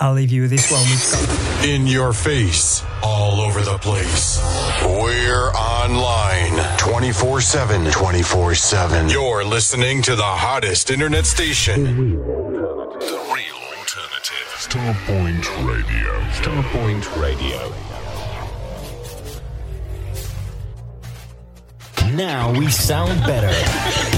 I'll leave you with this one. We've got In your face, all over the place. We're online 24 7. 24 7. You're listening to the hottest internet station. The real alternative. Starpoint Radio. Starpoint Radio. Now we sound better.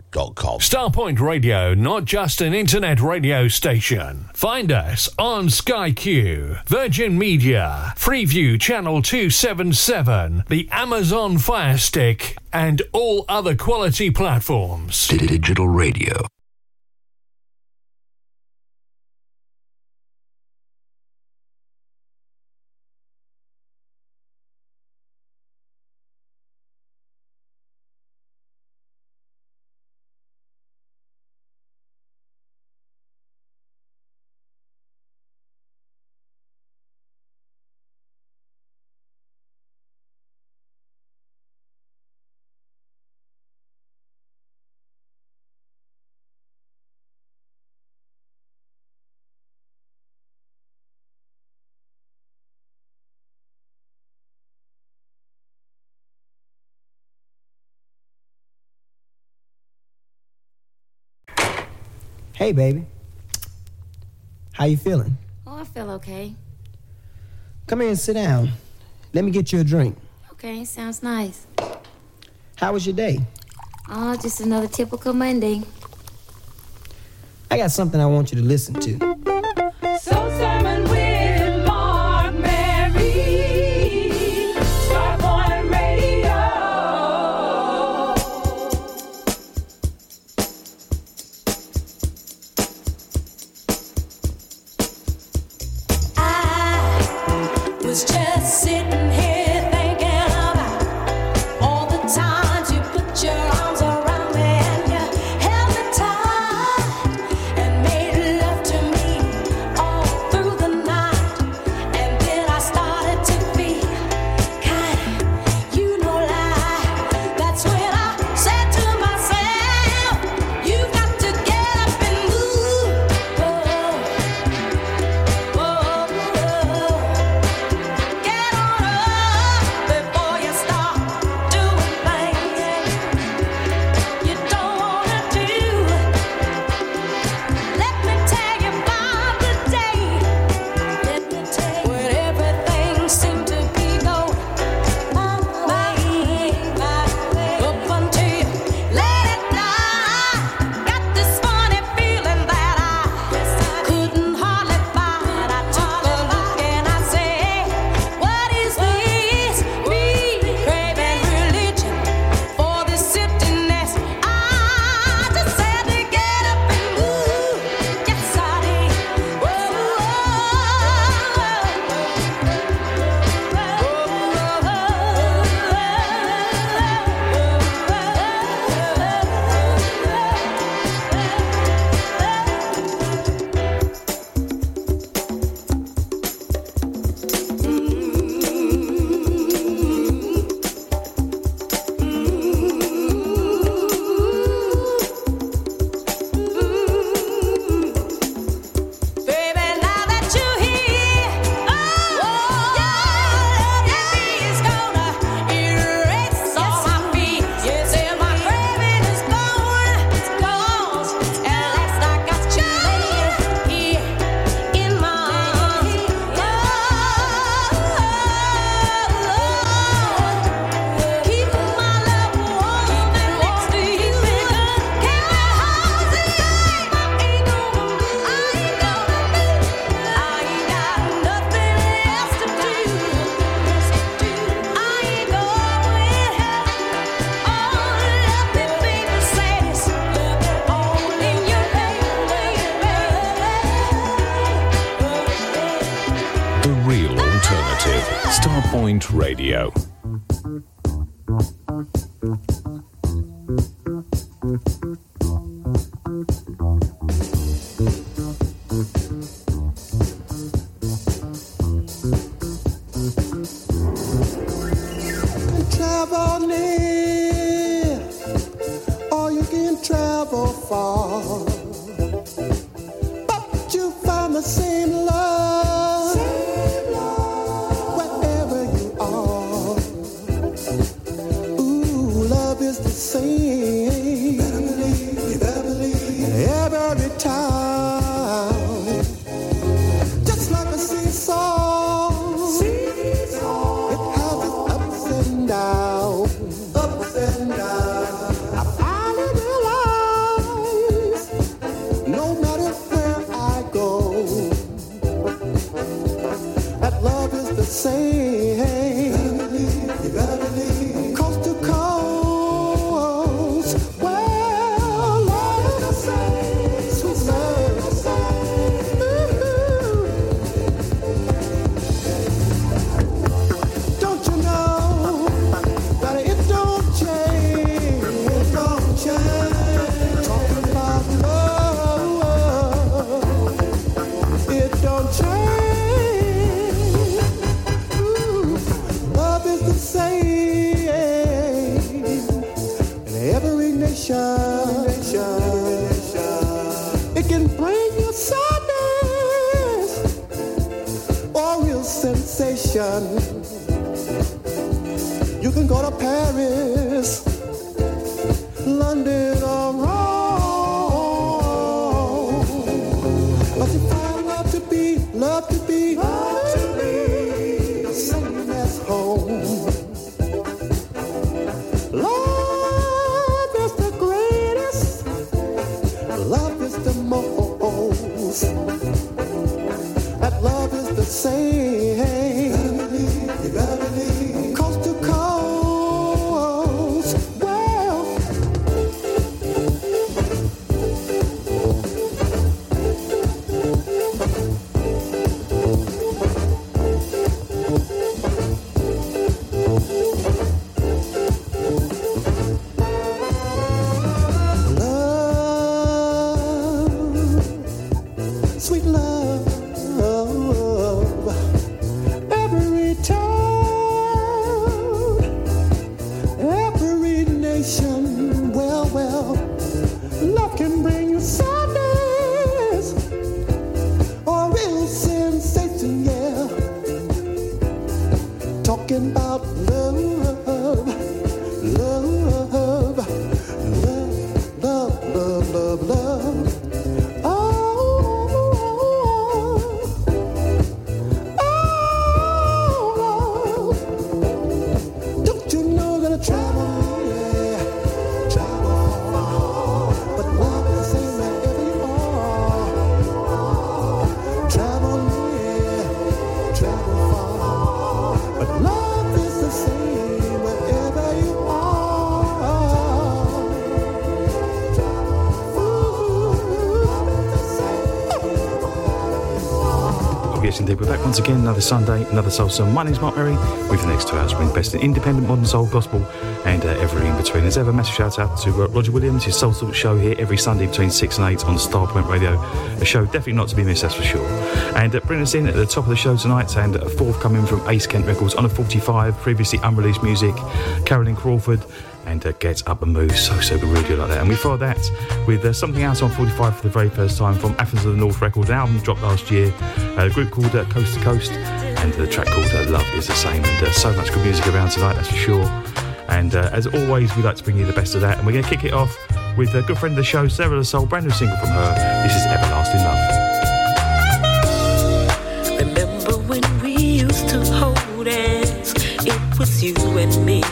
Starpoint Radio, not just an internet radio station. Find us on Sky Q, Virgin Media, Freeview Channel 277, the Amazon Fire Stick, and all other quality platforms. Digital radio. Hey, baby. How you feeling? Oh, I feel okay. Come here and sit down. Let me get you a drink. Okay, sounds nice. How was your day? Oh, just another typical Monday. I got something I want you to listen to. We're back once again, another Sunday, another Soul Song. My name's Mark Merry. With the next two hours, bring best in independent modern soul, gospel, and uh, every in between. As ever, massive shout out to uh, Roger Williams, his Soul Salt show here every Sunday between 6 and 8 on Starpoint Radio. A show definitely not to be missed, that's for sure. And uh, bring us in at the top of the show tonight, and a fourth coming from Ace Kent Records on a 45, previously unreleased music, Carolyn Crawford. And get up and move, so so good, good like that. And we follow that with uh, something else on 45 for the very first time from Athens of the North Records, an album dropped last year, a group called uh, Coast to Coast, and the track called uh, Love is the Same. And uh, so much good music around tonight, that's for sure. And uh, as always, we like to bring you the best of that. And we're going to kick it off with a good friend of the show, Sarah Soul, brand new single from her. This is Everlasting Love. Remember when we used to hold hands? It was you and me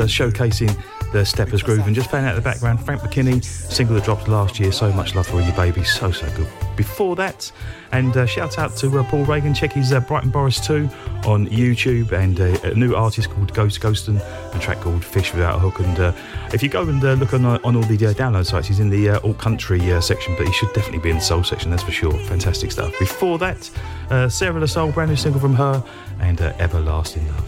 uh, showcasing the Steppers groove and just playing out the background. Frank McKinney, single that dropped last year. So much love for you, baby. So so good. Before that, and uh, shout out to uh, Paul Reagan. Check his uh, Brighton Boris 2 on YouTube and uh, a new artist called Ghost Ghostin, a track called Fish Without a Hook. And uh, if you go and uh, look on, on all the uh, download sites, he's in the uh, alt country uh, section, but he should definitely be in the soul section, that's for sure. Fantastic stuff. Before that, uh, Sarah the Soul, brand new single from her, and uh, Everlasting Love.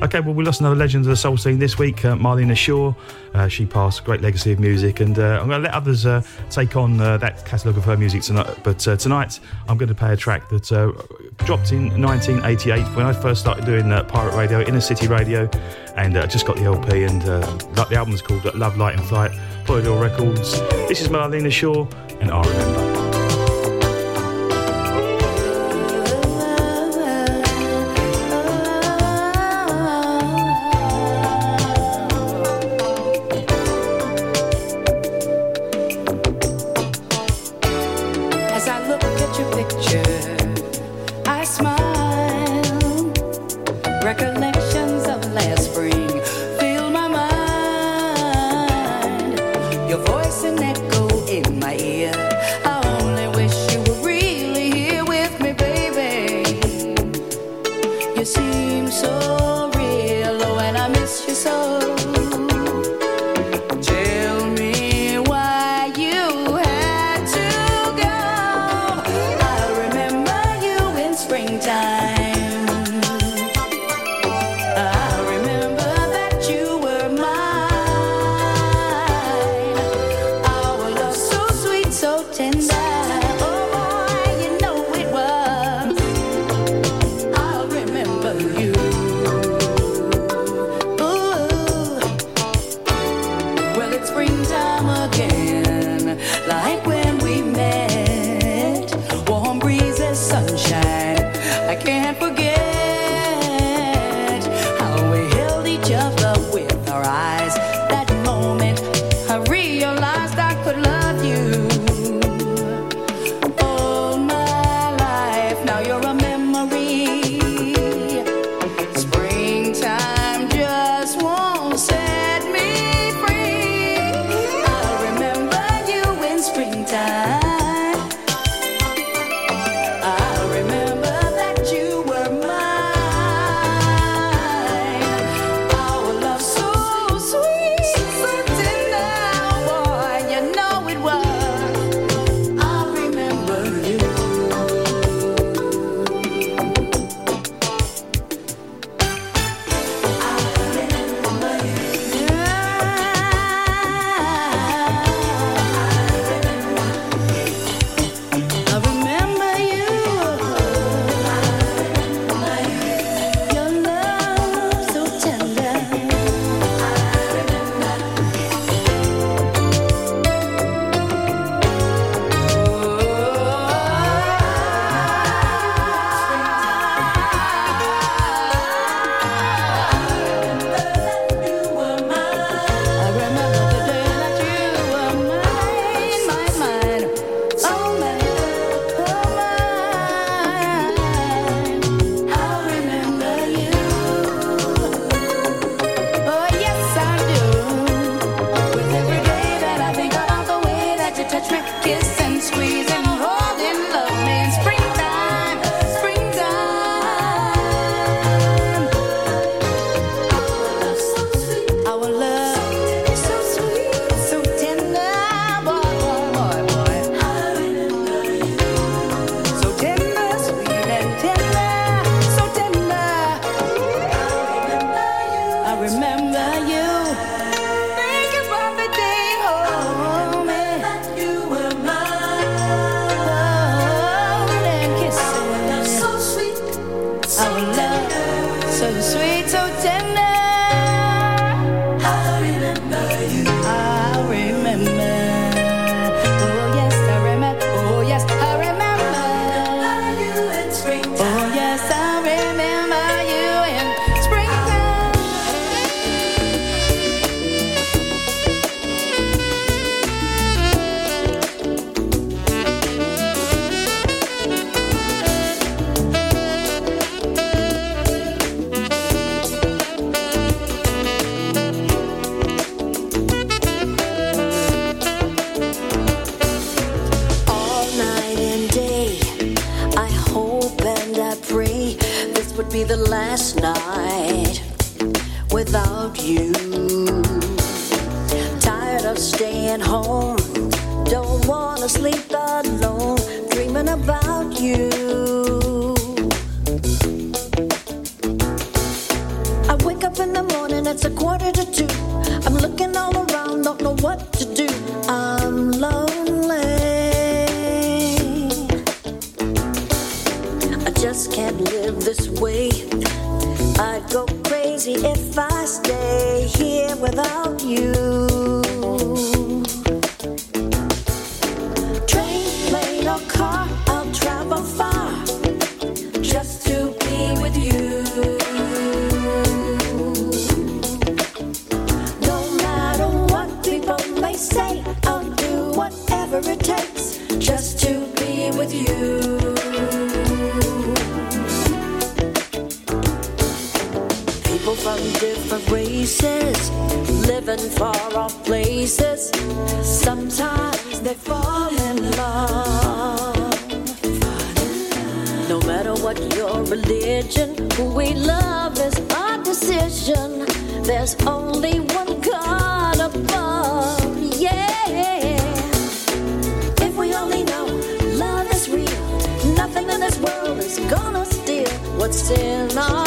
Okay, well, we lost another legend of the soul scene this week, uh, Marlena Shaw. Uh, she passed, great legacy of music, and uh, I'm going to let others uh, take on uh, that catalogue of her music tonight. But uh, tonight, I'm going to play a track that dropped in 1988 when I first started doing pirate radio, inner city radio, and uh, just got the LP. And the album's called Love, Light and Flight, Polydor Records. This is Marlena Shaw, and I remember. What's in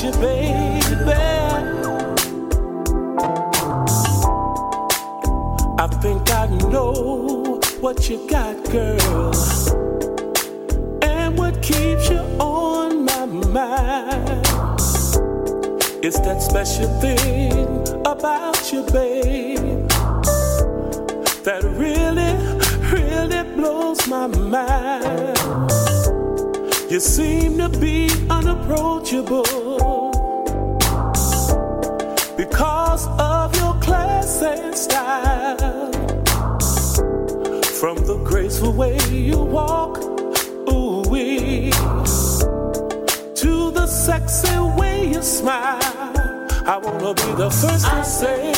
you, baby. I think I know what you got, girl. And what keeps you on my mind. It's that special thing about you, babe. That really, really blows my mind. You seem to be unapproachable because of your class and style. From the graceful way you walk, ooh wee, to the sexy way you smile. I wanna be the first to say,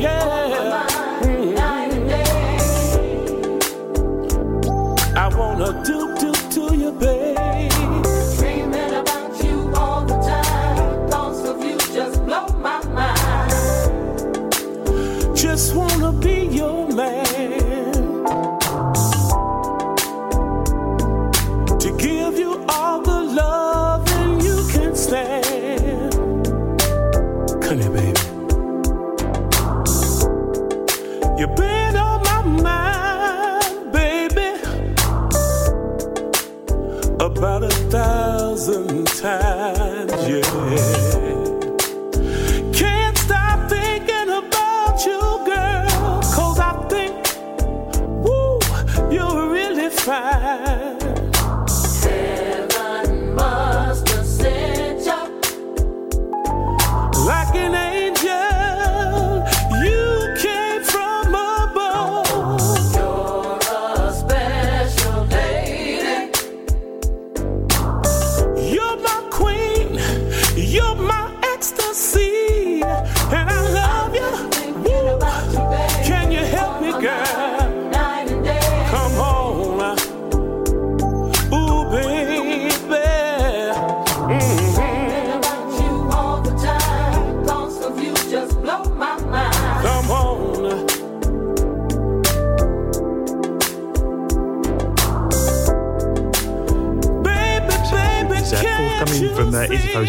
yeah. Mm. I wanna do do to you, babe. Just wanna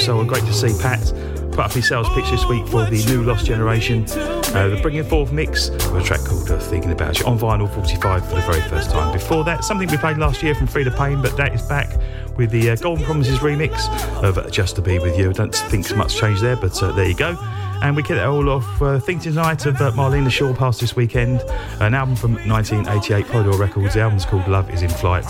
Soul. Great to see Pat put up his sales pitch this week for the new Lost Generation. Uh, the Bringing Forth mix of a track called uh, Thinking About You on vinyl 45 for the very first time. Before that, something we played last year from Free to Pain, but that is back with the uh, Golden Promises remix of Just to Be With You. I don't think so much changed there, but uh, there you go. And we kick it all off. Uh, Think Tonight of uh, Marlena Shaw passed this weekend. An album from 1988, Polydor Records. The album's called Love Is in Flight,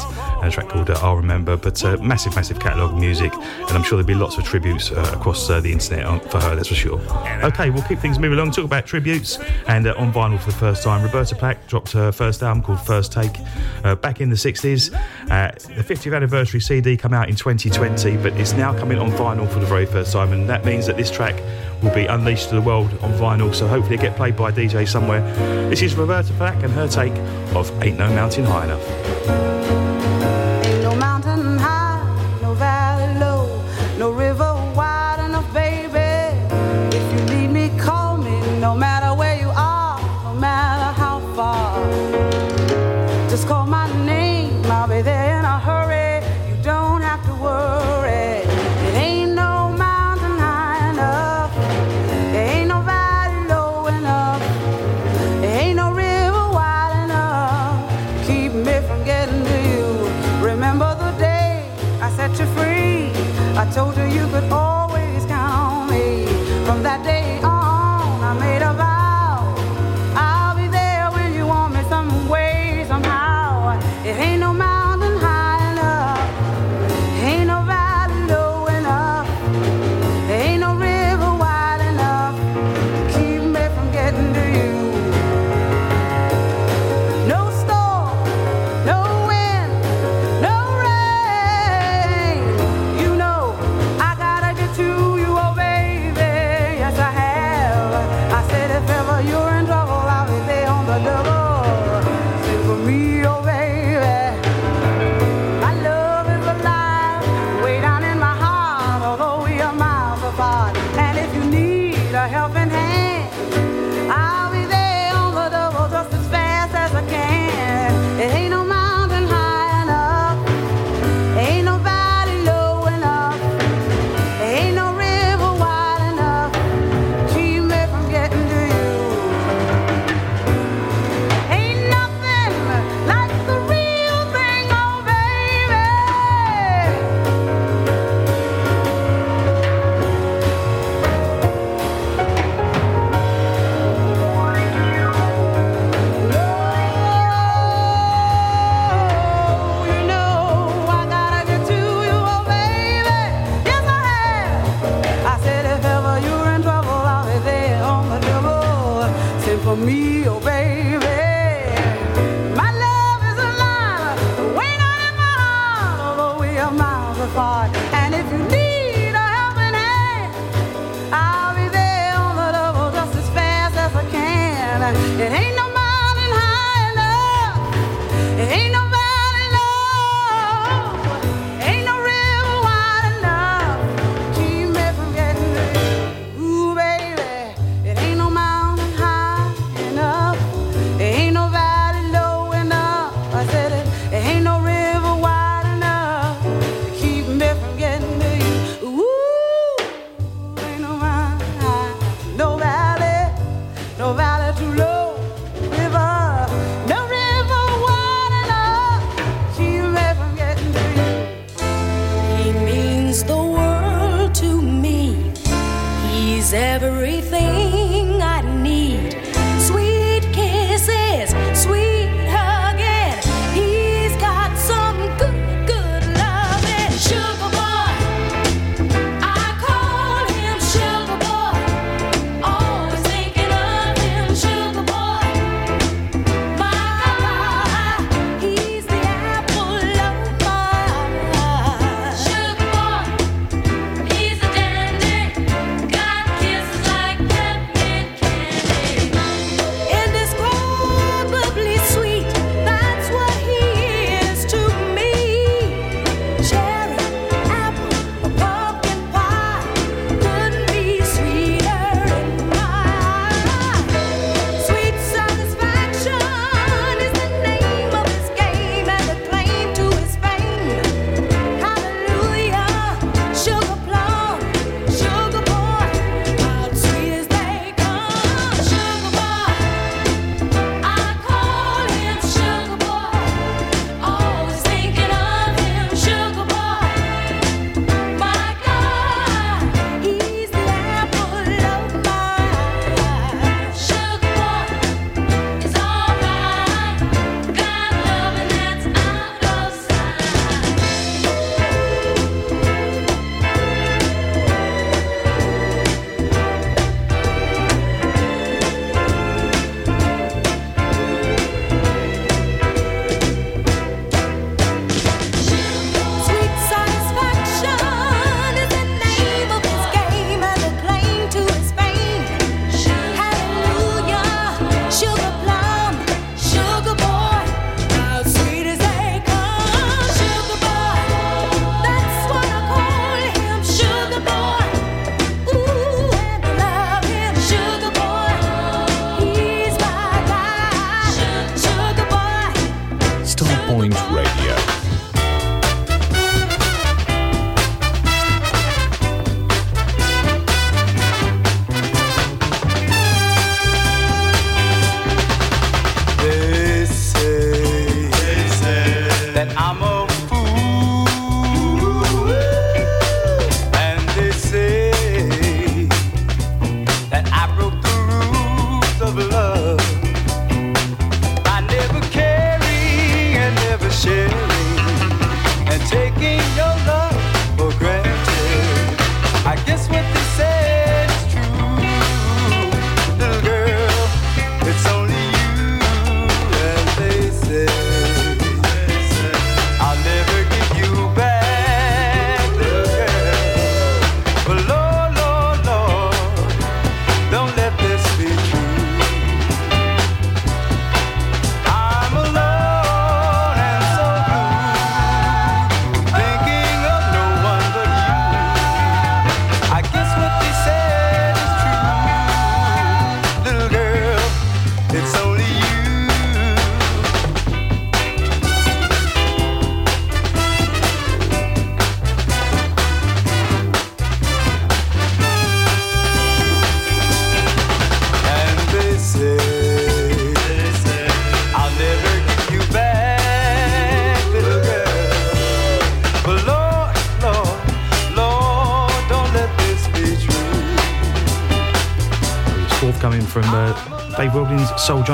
a track called uh, I'll Remember. But uh, massive, massive catalogue of music, and I'm sure there'll be lots of tributes uh, across the internet for her, that's for sure. Okay, we'll keep things moving along. Talk about tributes, and on vinyl for the first time, Roberta Flack dropped her first album called First Take back in the 60s. Uh, the 50th anniversary CD came out in 2020, but it's now coming on vinyl for the very first time, and that means that this track will be unleashed to the world on vinyl. So hopefully, it get played by DJ somewhere. This is Roberta Flack and her take of "Ain't No Mountain High Enough."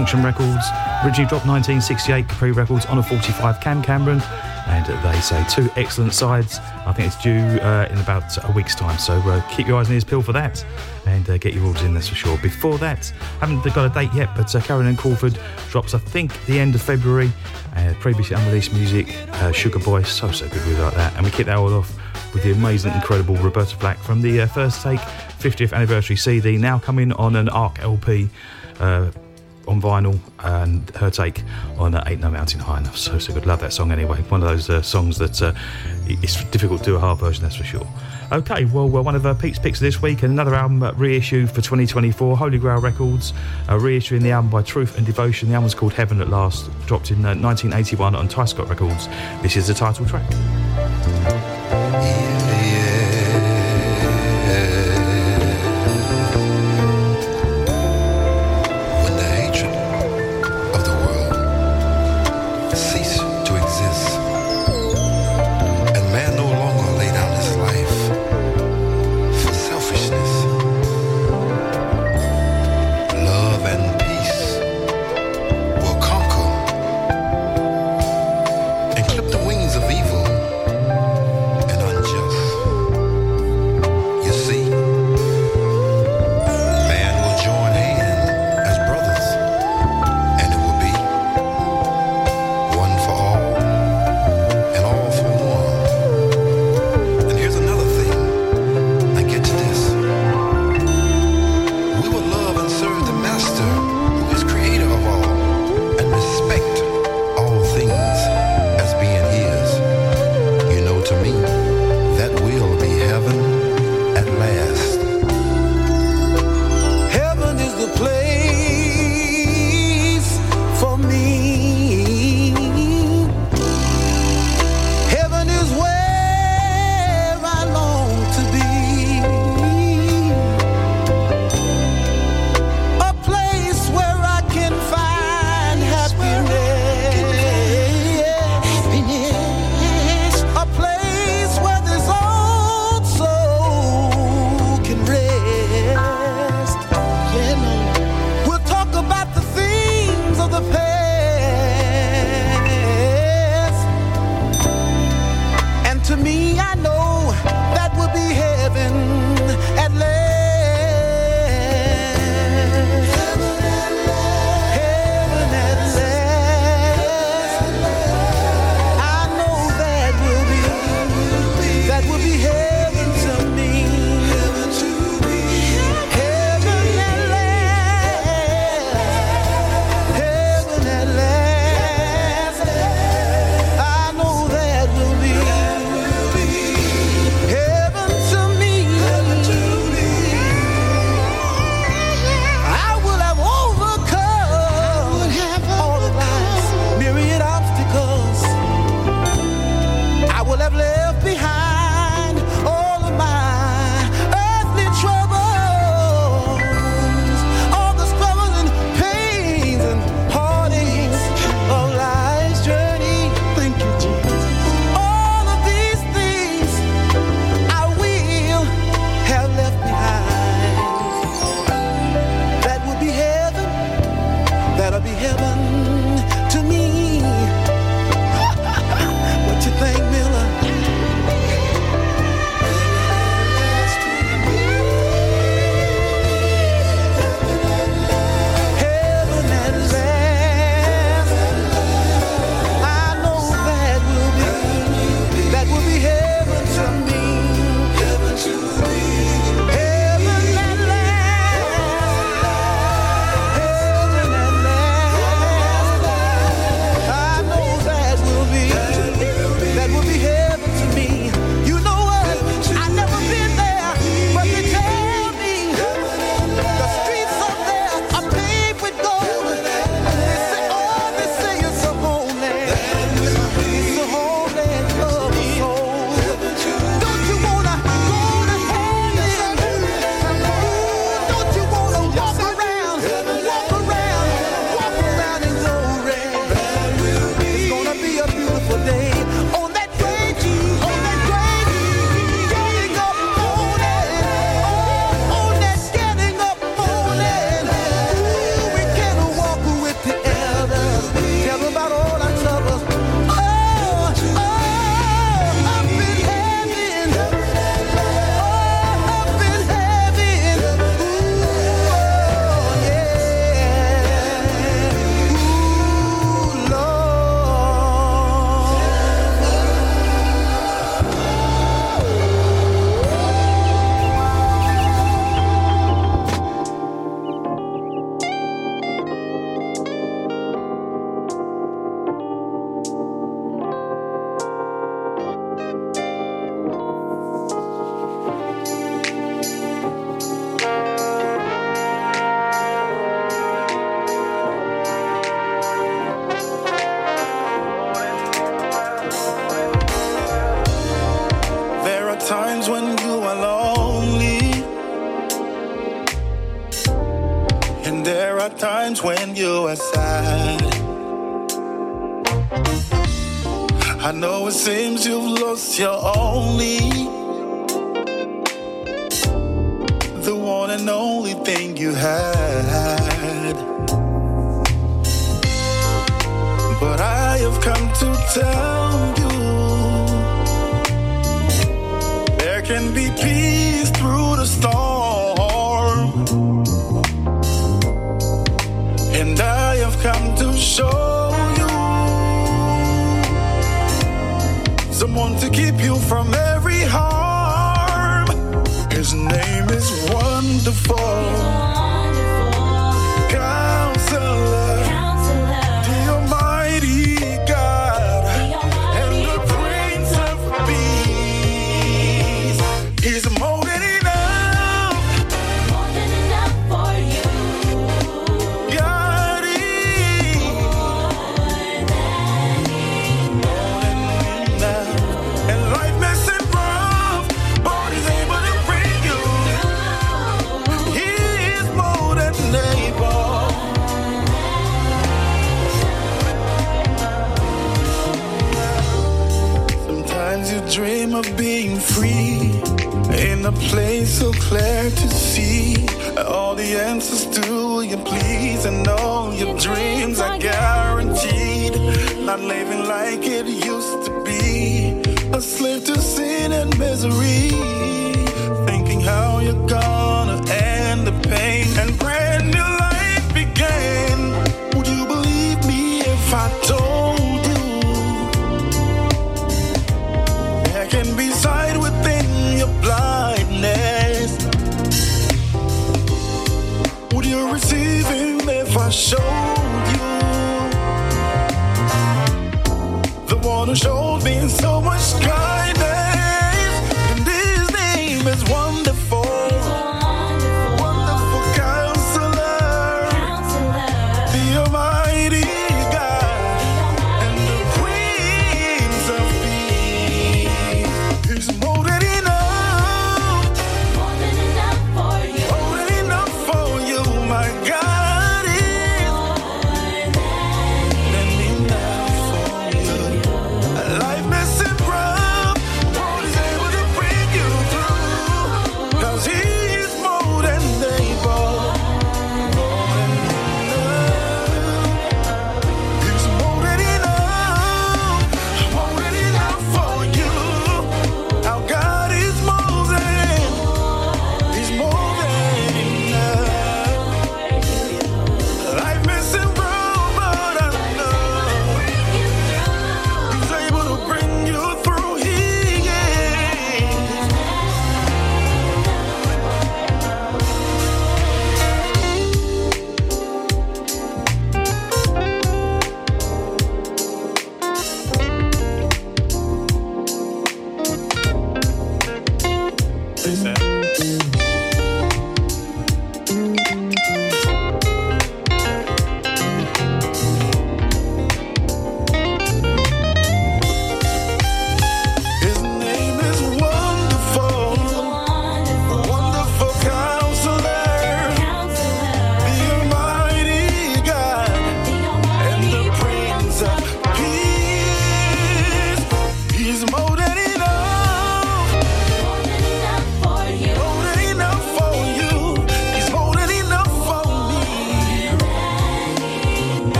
Junction Records. Originally dropped 1968 Capri Records on a 45 Cam Cameron. And they say two excellent sides. I think it's due uh, in about a week's time. So uh, keep your eyes and ears peeled for that and uh, get your orders in, that's for sure. Before that, haven't got a date yet, but uh, Carolyn Crawford drops, I think, the end of February. Uh, previously unreleased music, uh, Sugar Boy, so, so good. We like that. And we kick that all off with the amazing, incredible Roberta Flack from the uh, First Take 50th Anniversary CD, now coming on an ARC LP. Uh, vinyl and her take on uh, Ain't No Mountain High Enough. So, so good. Love that song anyway. One of those uh, songs that uh, it's difficult to do a hard version, that's for sure. Okay, well, one of uh, Pete's picks this week, and another album uh, reissue for 2024, Holy Grail Records, uh, reissuing the album by Truth and Devotion. The album's called Heaven at Last, dropped in uh, 1981 on Ty Scott Records. This is the title track.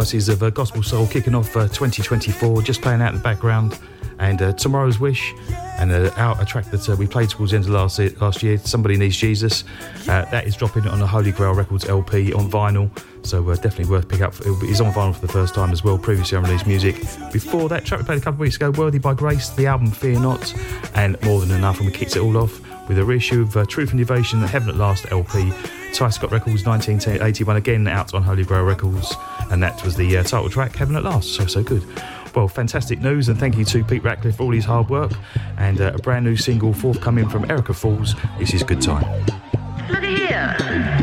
Slices of uh, gospel soul kicking off uh, 2024, just playing out in the background. And uh, tomorrow's wish, and uh, out a track that uh, we played towards the end of last year, last year Somebody Needs Jesus. Uh, that is dropping on the Holy Grail Records LP on vinyl, so definitely worth pick up. It's on vinyl for the first time as well. Previously unreleased music. Before that, track we played a couple of weeks ago, Worthy by Grace, the album Fear Not, and More Than Enough. And we kicked it all off with a reissue of Truth and Devotion, the Heaven at Last LP. Ty Scott Records 1981, again out on Holy Grail Records, and that was the uh, title track, Heaven at Last. So, so good. Well, fantastic news, and thank you to Pete Ratcliffe for all his hard work. And uh, a brand new single forthcoming from Erica Falls. This is Good Time. Look at here.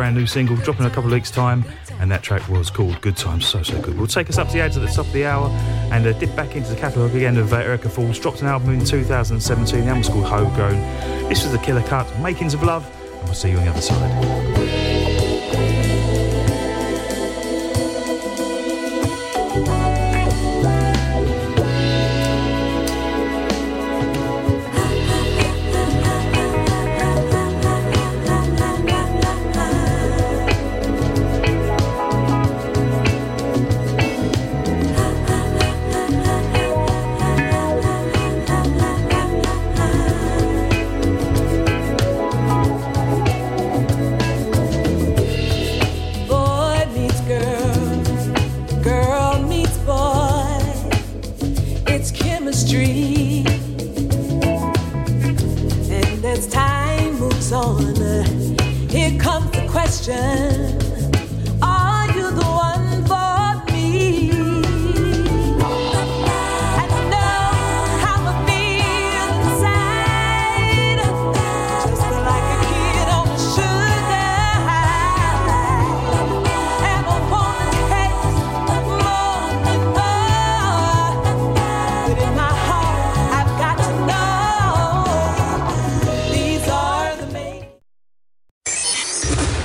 Brand new single, dropping in a couple of weeks' time, and that track was called Good Times. So, so good. We'll take us up to the ads at the top of the hour and uh, dip back into the catalogue again of uh, Erica Falls. Dropped an album in 2017, the album's called Homegrown. This was the killer cut, Makings of Love, and we'll see you on the other side.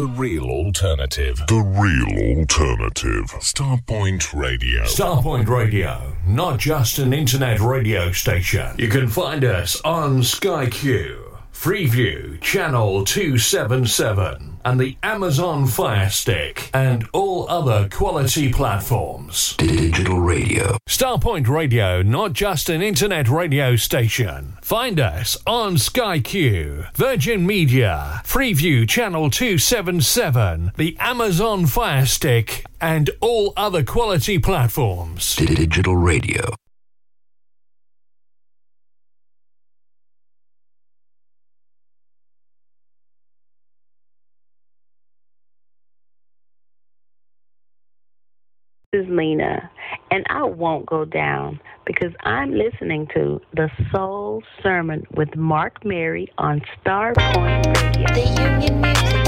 The real alternative. The real alternative. Starpoint Radio. Starpoint Radio, not just an internet radio station. You can find us on Sky Q, Freeview Channel 277, and the Amazon Fire Stick, and all other quality platforms. Digital radio. Starpoint Radio, not just an internet radio station. Find us on Sky Q, Virgin Media, Freeview Channel 277, the Amazon Fire Stick, and all other quality platforms. Digital radio. And I won't go down because I'm listening to the Soul Sermon with Mark Mary on Star Point Radio.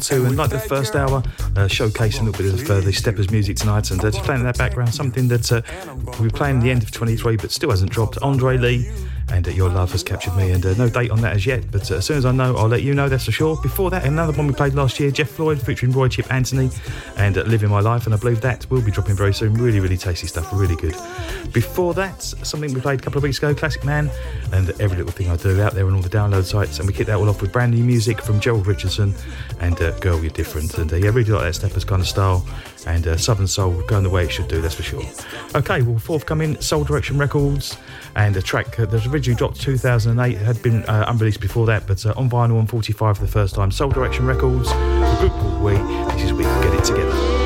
Two, and like the first hour, uh, showcasing a little bit of uh, the Steppers music tonight, and uh, just playing in that background something that uh, we're playing the end of 23, but still hasn't dropped. Andre Lee. And uh, your love has captured me, and uh, no date on that as yet. But uh, as soon as I know, I'll let you know. That's for sure. Before that, another one we played last year, Jeff Floyd featuring Roi Chip Anthony, and uh, "Living My Life." And I believe that will be dropping very soon. Really, really tasty stuff. Really good. Before that, something we played a couple of weeks ago, Classic Man, and every little thing I do out there on all the download sites. And we kick that all off with brand new music from Gerald Richardson and uh, "Girl You're Different." And uh, yeah, really like that Steppers kind of style, and uh, Southern Soul going the way it should do. That's for sure. Okay, well, forthcoming Soul Direction Records and a track that was originally dropped 2008 had been uh, unreleased before that, but uh, on vinyl on 45 for the first time. Soul Direction Records, the group called We. This is We Get It Together.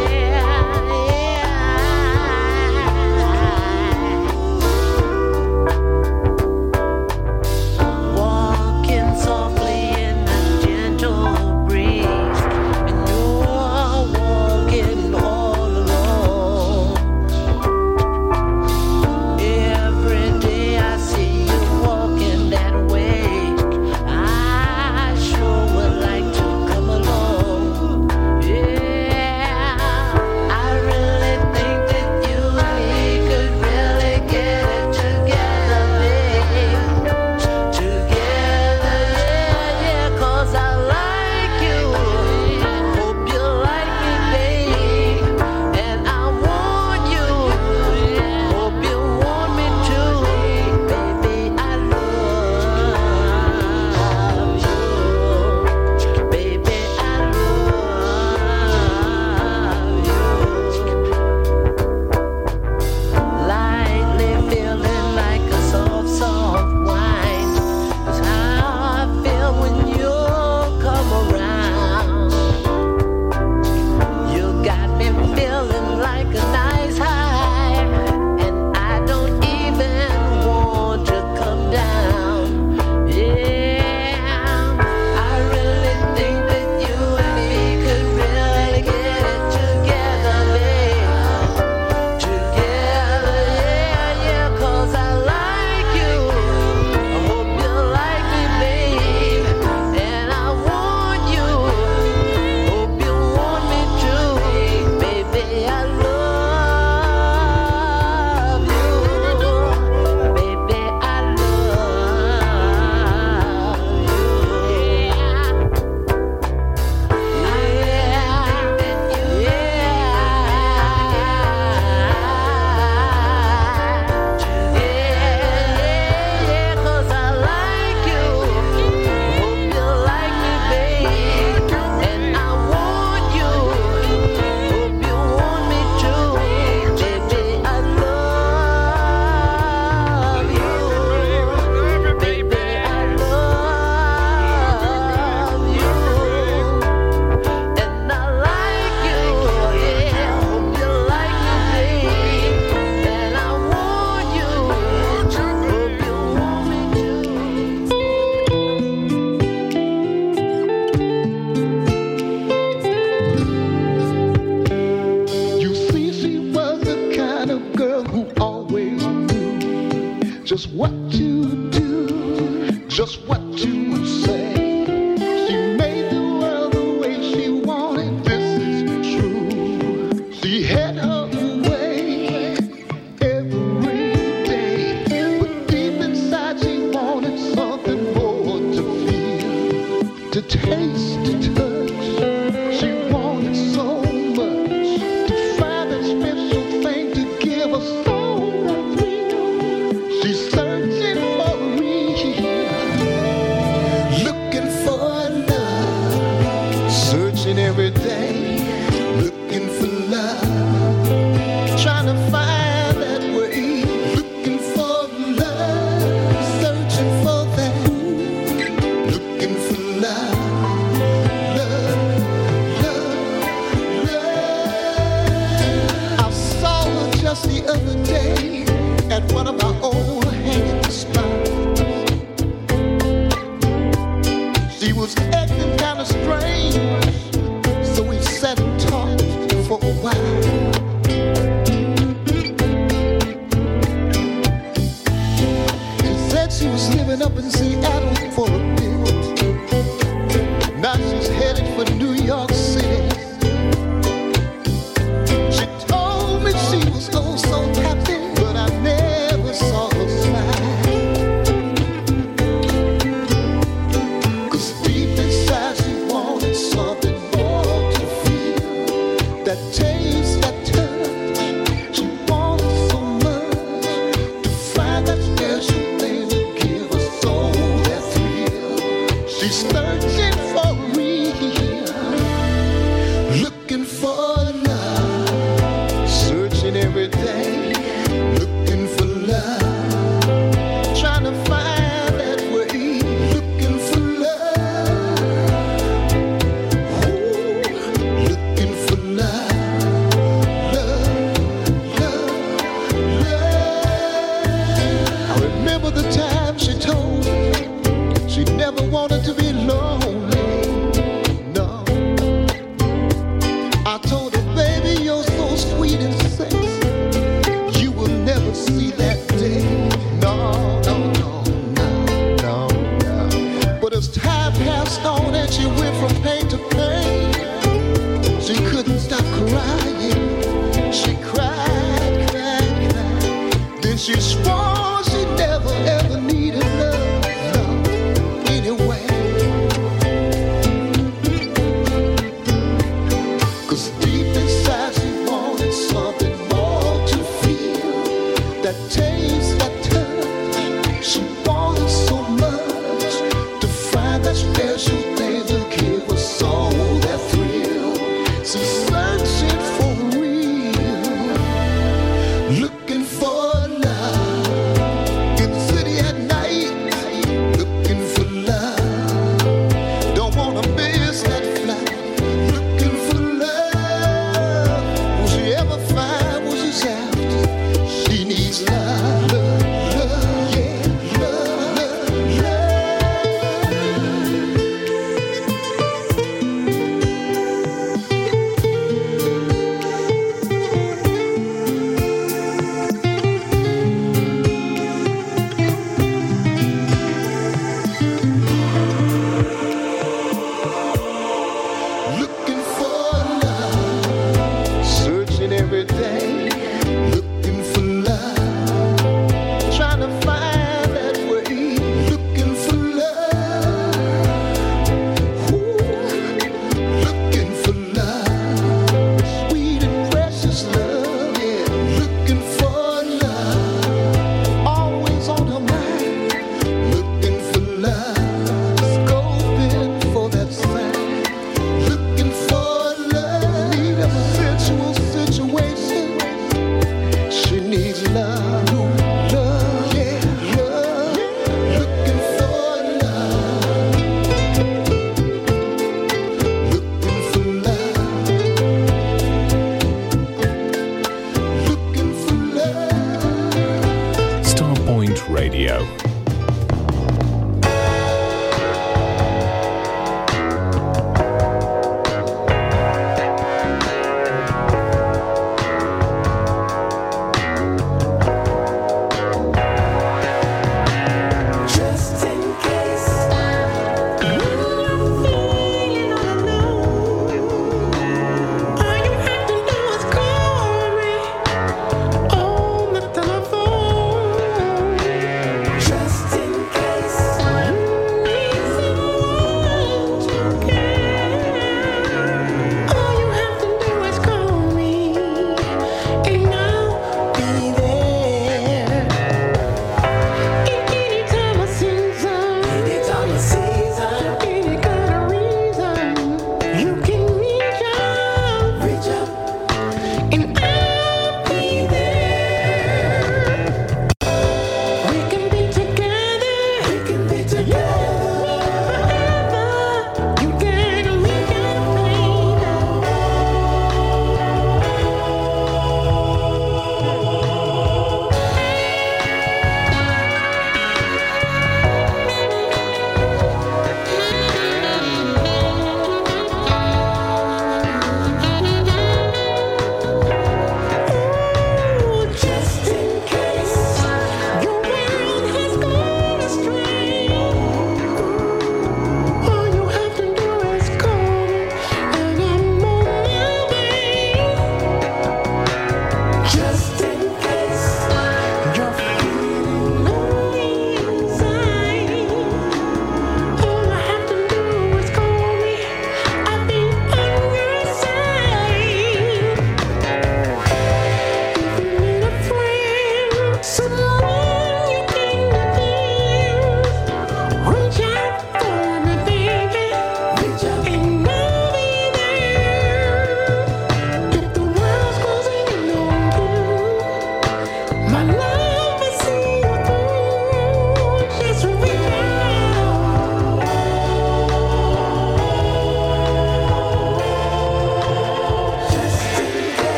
That taste,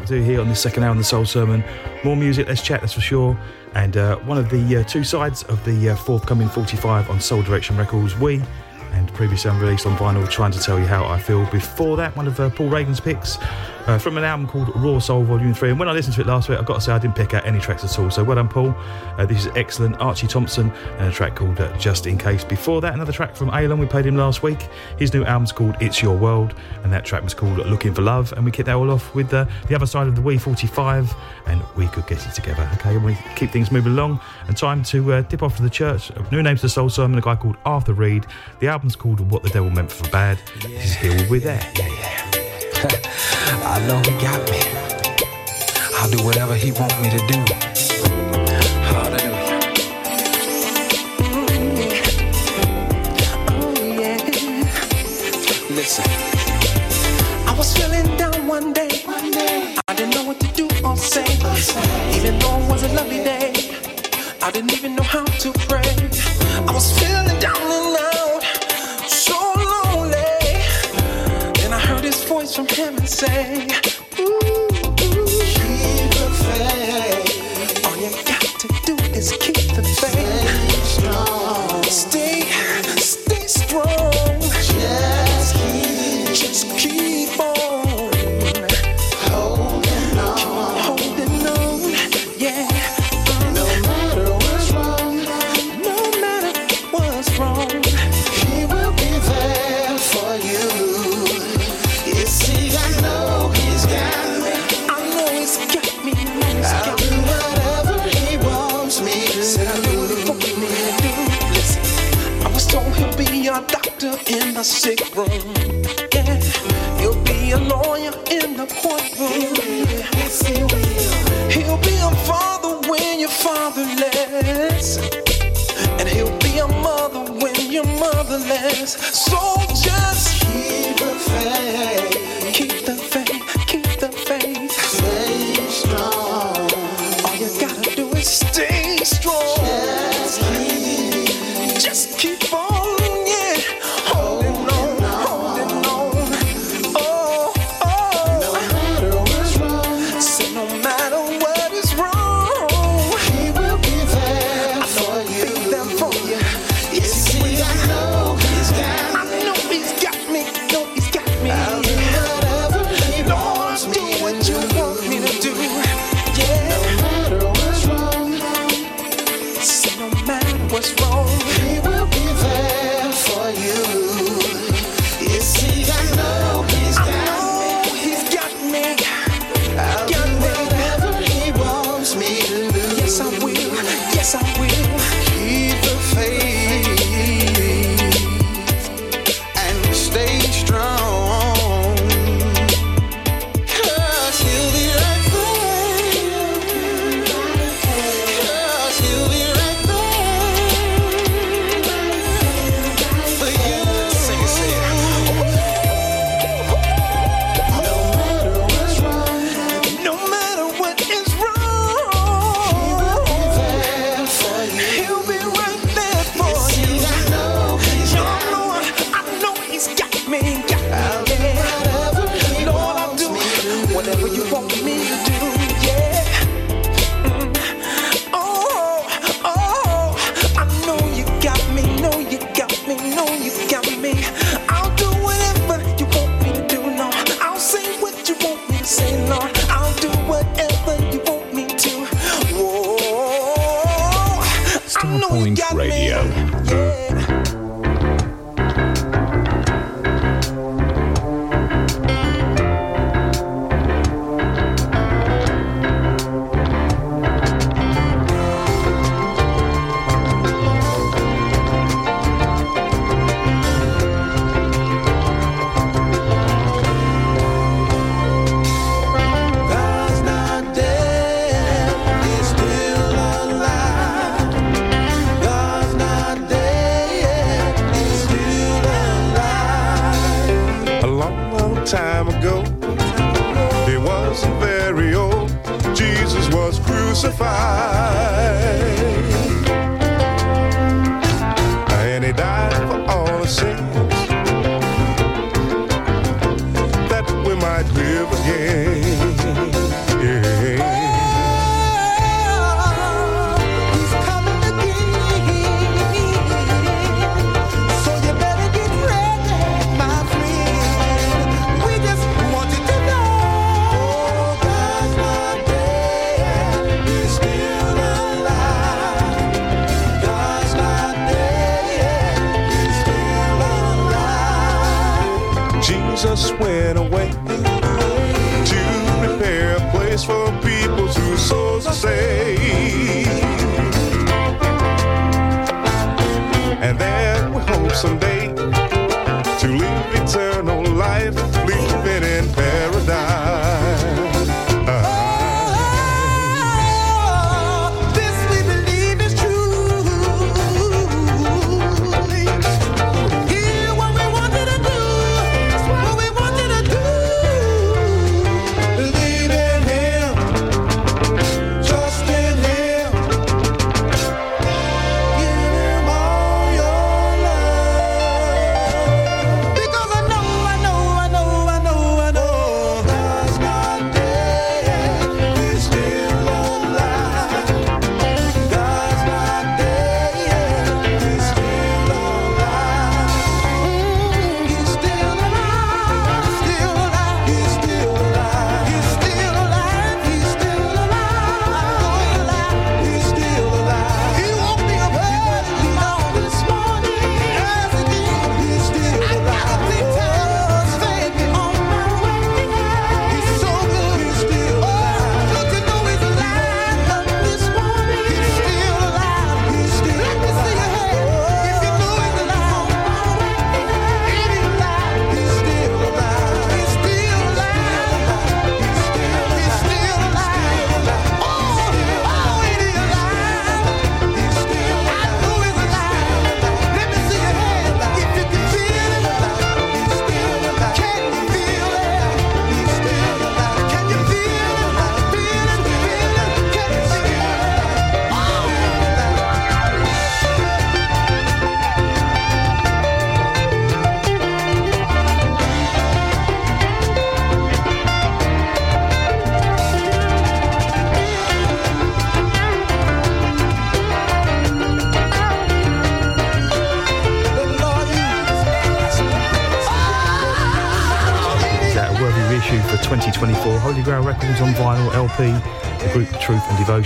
like to do here on this second hour on the Soul Sermon. More music, let's chat, that's for sure. And uh, one of the uh, two sides of the uh, forthcoming 45 on Soul Junction Records, we previously unreleased on vinyl, Trying to Tell You How I Feel. Before that, one of uh, Paul Reagan's picks uh, from an album called Raw Soul Volume 3. And when I listened to it last week, I've got to say I didn't pick out any tracks at all. So well done, Paul. Uh, this is excellent. Archie Thompson and a track called uh, Just In Case. Before that, another track from Alan. We played him last week. His new album's called It's Your World, and that track was called Looking for Love. And we kicked that all off with uh, the other side of the Wii 45 good getting together. Okay, we keep things moving along, and time to uh, dip off to the church. New names to Soul Sermon, a guy called Arthur Reed. The album's called What the Devil Meant for Bad. Yeah, this is He Will Be There. Yeah, yeah. I know he got me. I'll do whatever he want me to do. Hallelujah. Oh, yeah. Listen. is king.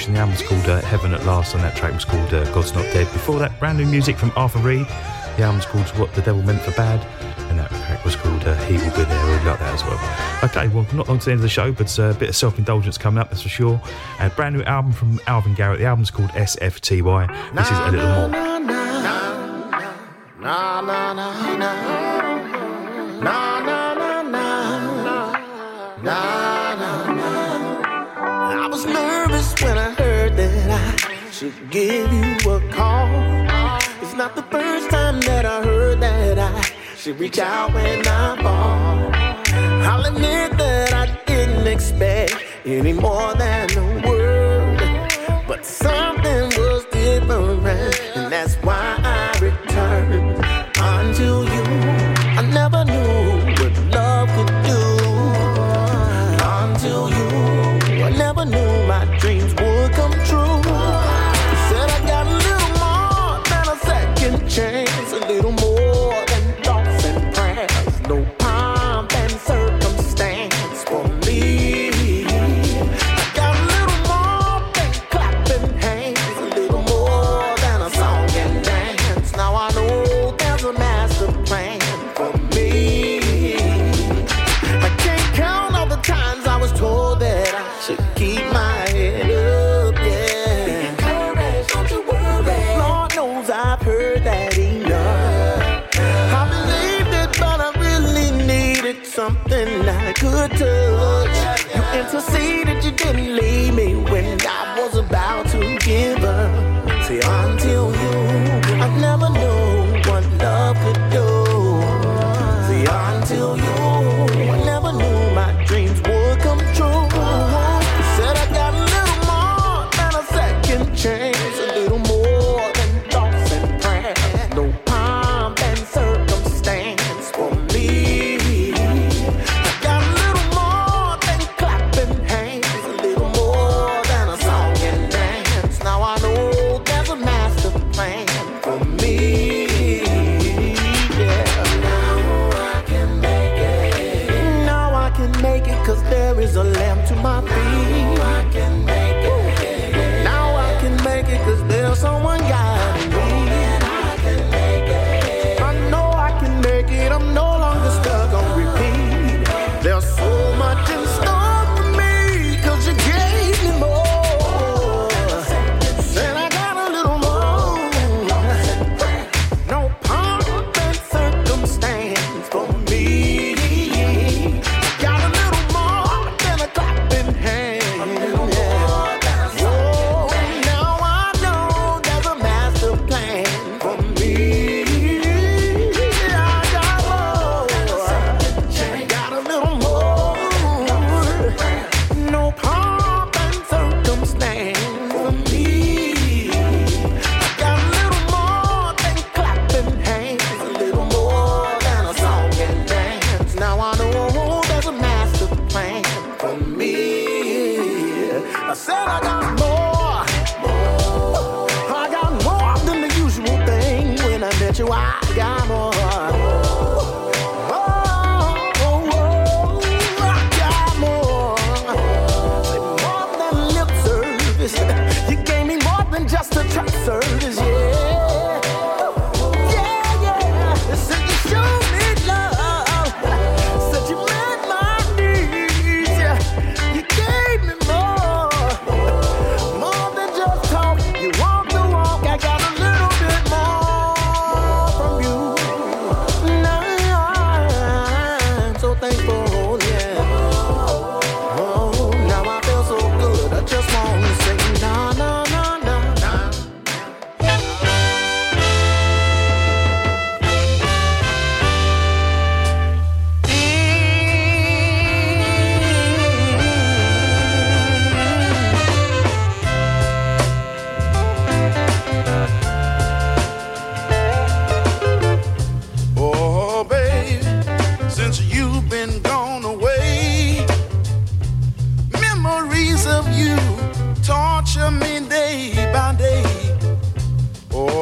The album was called uh, Heaven at Last, and that track was called uh, God's Not Dead. Before that, brand new music from Arthur Reed. The album's called What the Devil Meant for Bad, and that track was called uh, He Will Be There. I really like that as well. Okay, well, not long to the end of the show, but uh, a bit of self indulgence coming up, that's for sure. A brand new album from Alvin Garrett. The album's called SFTY. This is a little more. Reach out when I'm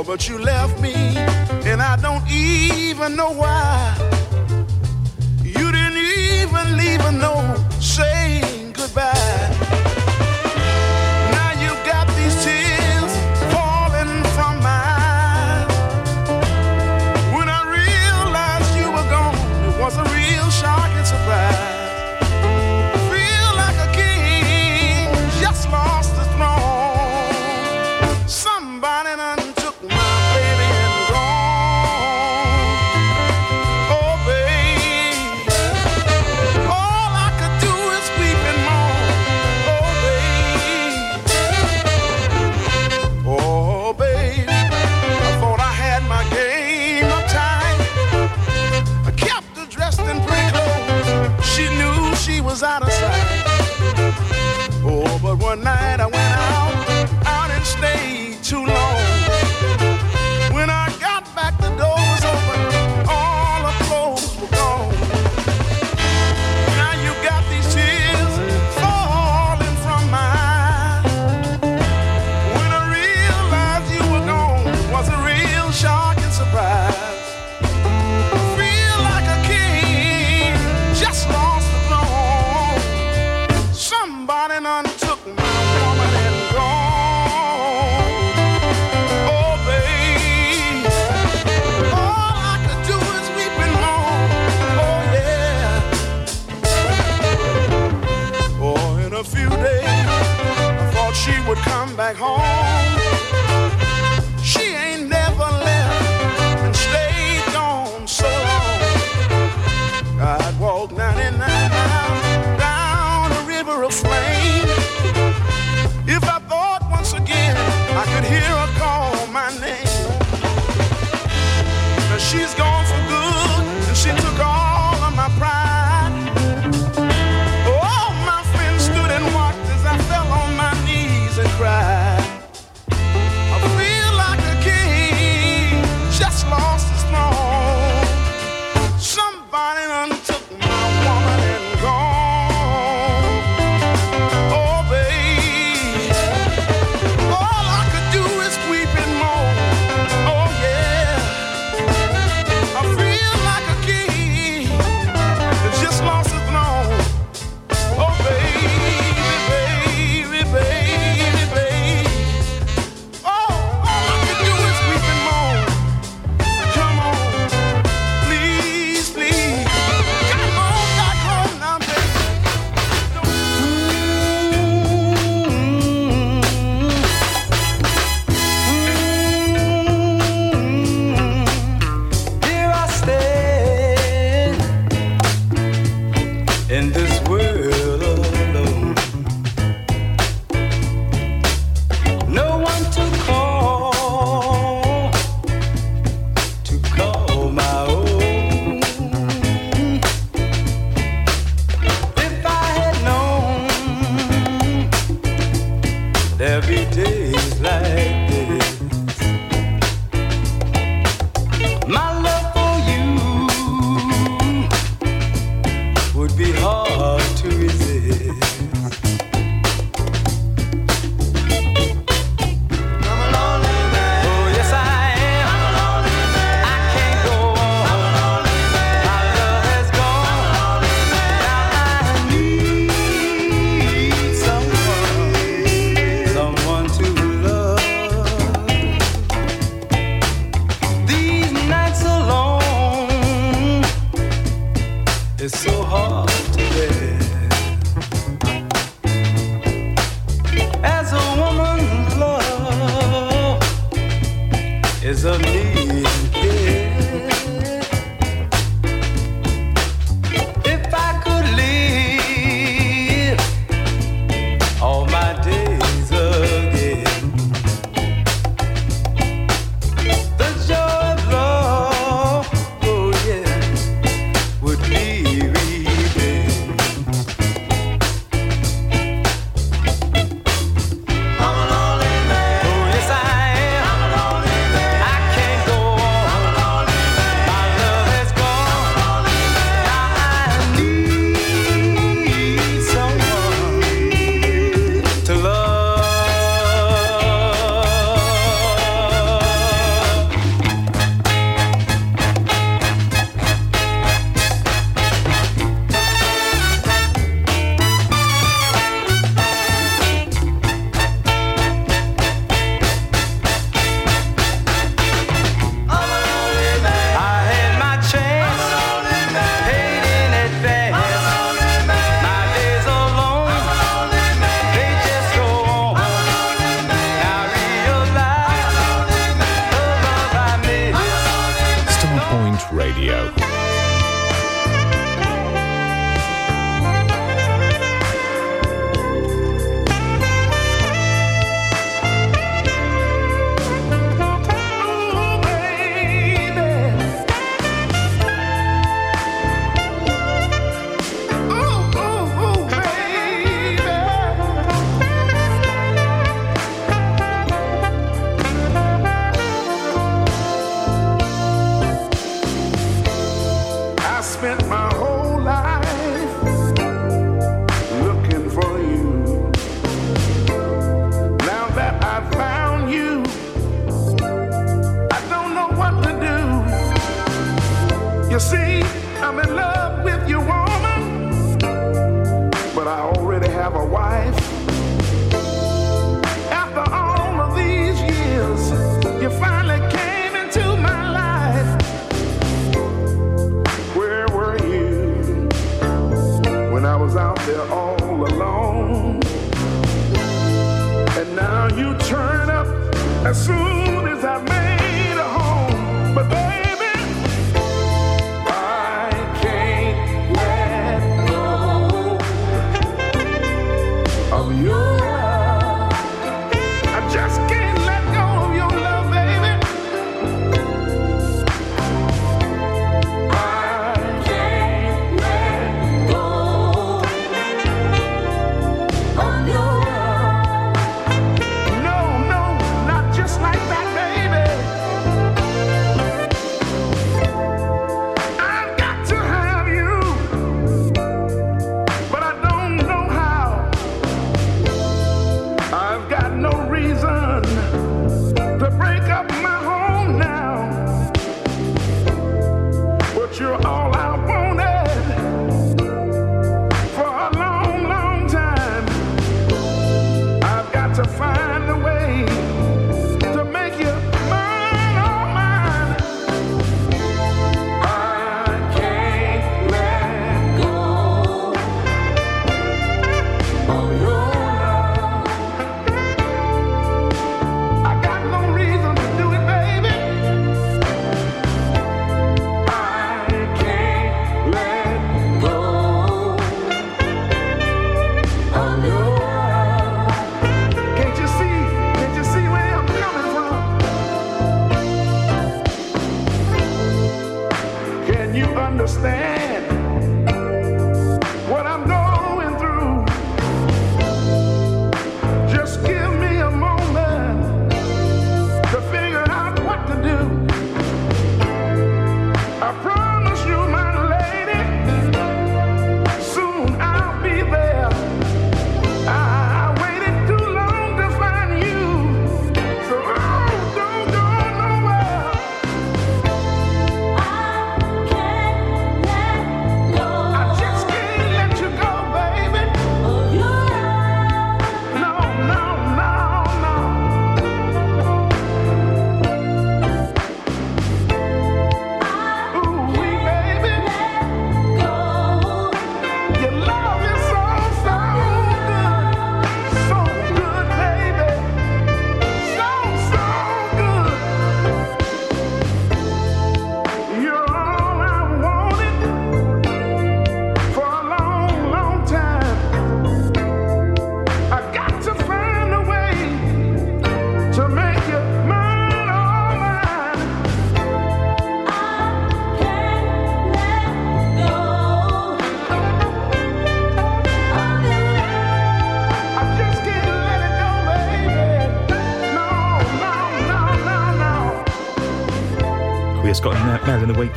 but you left me, and I don't even know why. You didn't even leave a note.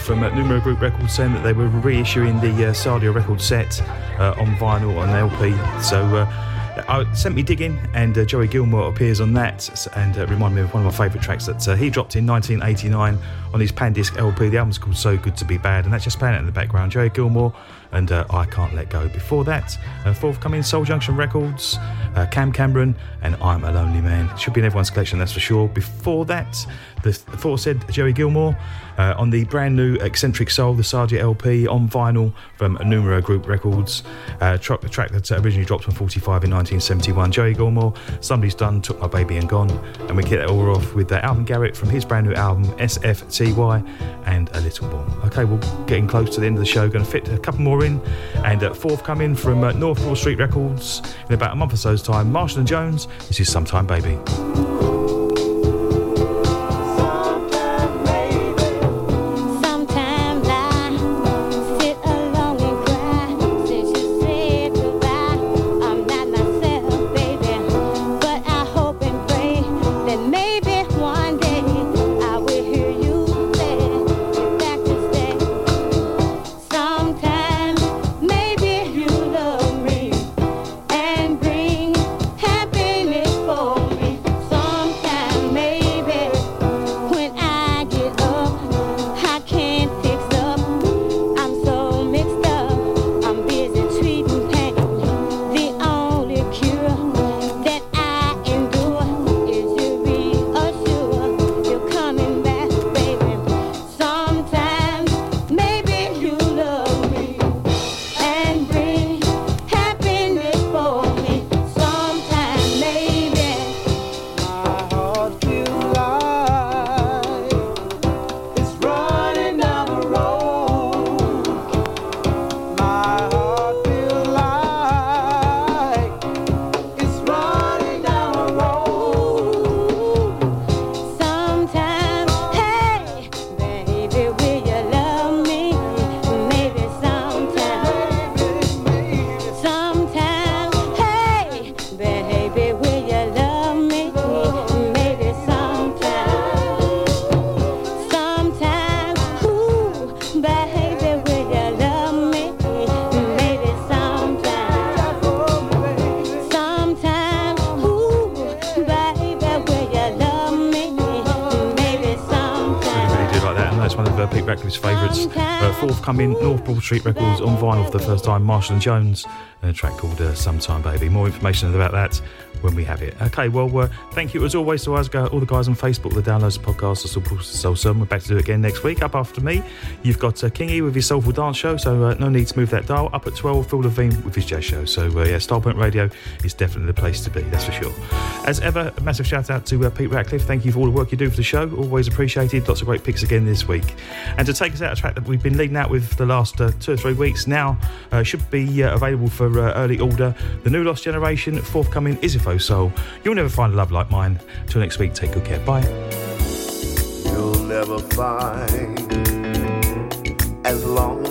From uh, Numero Group Records saying that they were reissuing the uh, Sadia record set uh, on vinyl on LP. So uh, I sent me digging, and uh, Joey Gilmore appears on that, and uh, reminded me of one of my favourite tracks that uh, he dropped in 1989 on his Pandisc LP. The album's called So Good to Be Bad, and that's just playing out in the background. Joey Gilmore and uh, I Can't Let Go. Before that, forthcoming Soul Junction Records, Cam Cameron, and I'm a Lonely Man. Should be in everyone's collection, that's for sure. Before that, the aforesaid Joey Gilmore uh, on the brand new Eccentric Soul, the Sardia LP on vinyl from Numero Group Records, uh, tra- a track that originally dropped on 45 in 1971. Joey Gilmore, Somebody's Done, Took My Baby and Gone. And we kick that all off with Alvin Garrett from his brand new album, SFTY, and A Little More. Okay, we're getting close to the end of the show. Going to fit a couple more in. And uh, forthcoming from uh, North Broad Street Records in about a month or so's time, Marshall and Jones. This is Sometime Baby. Uh, forthcoming North Broad Street Records on vinyl for the first time, Marshall and Jones, and a track called uh, Sometime Baby. More information about that when we have it. Okay, well, uh, thank you as always to us, all the guys on Facebook, the downloads, the podcast, the Soul, Soul Sun. We're back to do it again next week. Up after me, you've got uh, Kingy with his Soulful Dance Show, so uh, no need to move that dial. Up at 12, Phil Levine with his Jazz Show. So, uh, yeah, Starpoint Radio is definitely the place to be, that's for sure. As ever, a massive shout out to uh, Pete Ratcliffe. Thank you for all the work you do for the show. Always appreciated. Lots of great picks again this week. And to take us out, a track that we've been leading out with the last uh, two or three weeks now uh, should be uh, available for uh, early order. The New Lost Generation, forthcoming Isifo Soul. You'll never find a love like mine. Till next week, take good care. Bye. You'll never find as long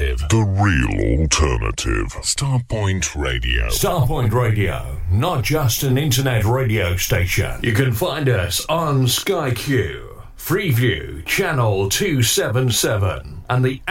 Alternative. The real alternative. Starpoint Radio. Starpoint Radio, not just an internet radio station. You can find us on Sky Q, Freeview, Channel 277, and the